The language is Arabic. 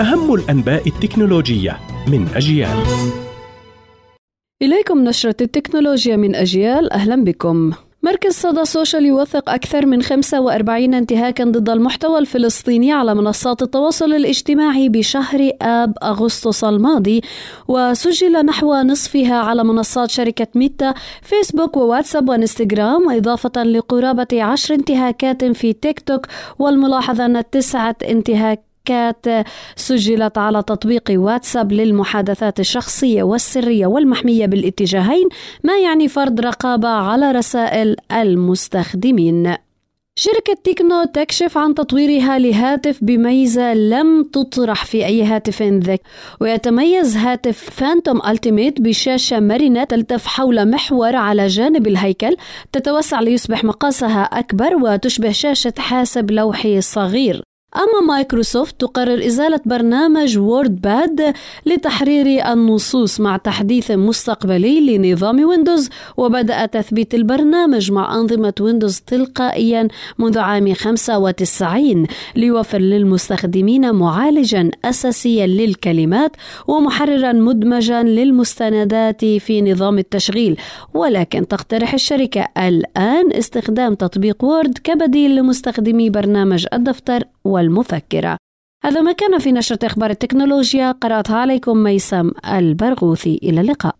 أهم الأنباء التكنولوجية من أجيال. إليكم نشرة التكنولوجيا من أجيال. أهلا بكم. مركز صدى سوشيال يوثق أكثر من 45 انتهاكا ضد المحتوى الفلسطيني على منصات التواصل الاجتماعي بشهر آب أغسطس الماضي وسجل نحو نصفها على منصات شركة ميتا فيسبوك وواتساب وإنستغرام إضافة لقرابة عشر انتهاكات في تيك توك والملاحظة أن تسعة انتهاك شبكات سجلت على تطبيق واتساب للمحادثات الشخصية والسرية والمحمية بالاتجاهين ما يعني فرض رقابة على رسائل المستخدمين. شركة تكنو تكشف عن تطويرها لهاتف بميزة لم تطرح في أي هاتف ذك ويتميز هاتف فانتوم ألتيميت بشاشة مرنة تلتف حول محور على جانب الهيكل تتوسع ليصبح مقاسها أكبر وتشبه شاشة حاسب لوحي صغير. أما مايكروسوفت تقرر إزالة برنامج WordPad لتحرير النصوص مع تحديث مستقبلي لنظام ويندوز وبدأ تثبيت البرنامج مع أنظمة ويندوز تلقائيا منذ عام 95 ليوفر للمستخدمين معالجا أساسيا للكلمات ومحررا مدمجا للمستندات في نظام التشغيل. ولكن تقترح الشركة الآن استخدام تطبيق وورد كبديل لمستخدمي برنامج الدفتر والمفكرة. هذا ما كان في نشرة أخبار التكنولوجيا. قرأتها عليكم ميسم البرغوثي. إلى اللقاء.